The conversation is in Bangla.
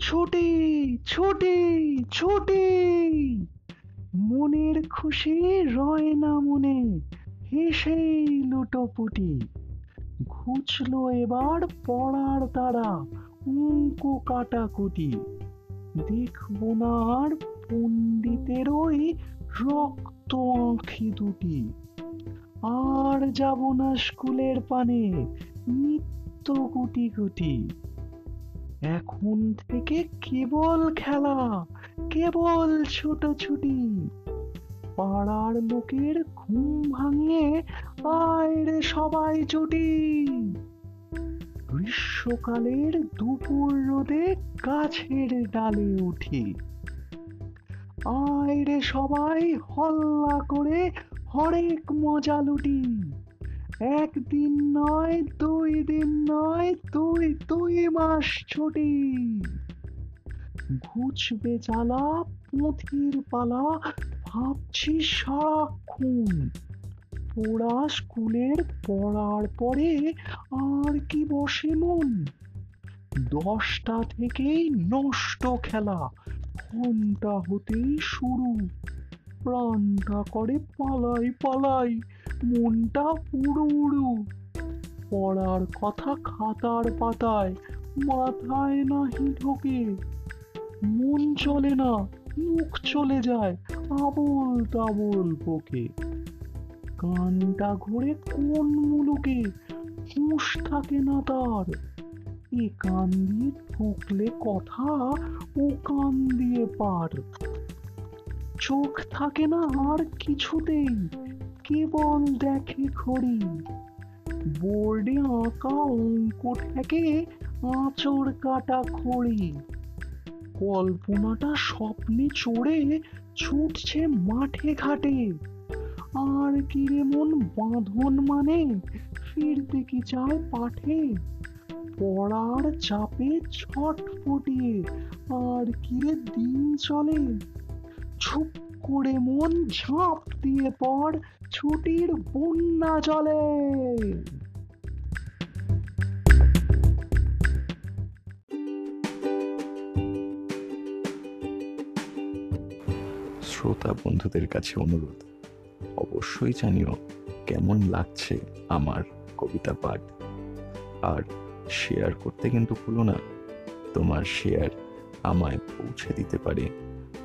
ছুটি ছুটি ছুটি। মনের খুশি রয় না মনে হেসেই লুটোপুটি। ঘুচলো এবার পড়ার তারা অঙ্ক কাটাকুটি। দেখব না আর পণ্ডিতের ওই রক্ত আঁখি দুটি। আর যাব না স্কুলের পানে, নিত্য গুটি গুটি এখন থেকে কেবল খেলা, কেবল ছুটোছুটি। পাড়ার লোকের ঘুম ভাঙিয়ে আয় সবাই ছুটি। গ্রীষ্মকালের দুপুর রোদে গাছের ডালে উঠি। আয় রে সবাই হল্লা করে হরেক মজা লুটি। একদিন নয়, দুই দিন নয়, দুই দুই মাস ছুটি। ঘুচবে জ্বালা, পুঁথির পালা, ভাবছি সারাক্ষণ। পড়া স্কুলের পড়ার পরে আর কি বসে মন? দশটা থেকেই নষ্ট খেলা ঘণ্টা হতেই শুরু। প্রাণটা করে পালাই পালাই, মনটা উড়ু উড়ু পড়ার কথা খাতার পাতায়, মাথায় নাহি ঢোকে। মন চলে না, মুখ চলে যায়, আবল তাবল পোকে। কানটা ঘুরে কোন মুলুকে, হুঁশ থাকে না তার। এ কান দিয়ে ঢুকলে কথা, ও কান দিয়ে পার। চোখ থাকে না আর কিছুতেই, কেবল দেখে খড়ি বোর্ডে আঁকা অঙ্ক ঠেকে আঁচড় কাটা খড়ি। কল্পনাটা স্বপ্নে চড়ে ছুটছে মাঠে ঘাটে। আর কি রে মন বাঁধন মানে ফিরতে কি চায় পাঠে? পড়ার চাপে ছটফটিয়ে, আর কি রে দিন চলে? ছুপ করে মন ঝাঁপ দিয়ে পড় ছুটির বন্যা চলে শ্রোতা বন্ধুদের কাছে অনুরোধ, অবশ্যই জানিও কেমন লাগছে আমার কবিতা পাঠ। আর শেয়ার করতে কিন্তু ভুলো না, তোমার শেয়ার আমায় পৌঁছে দিতে পারে।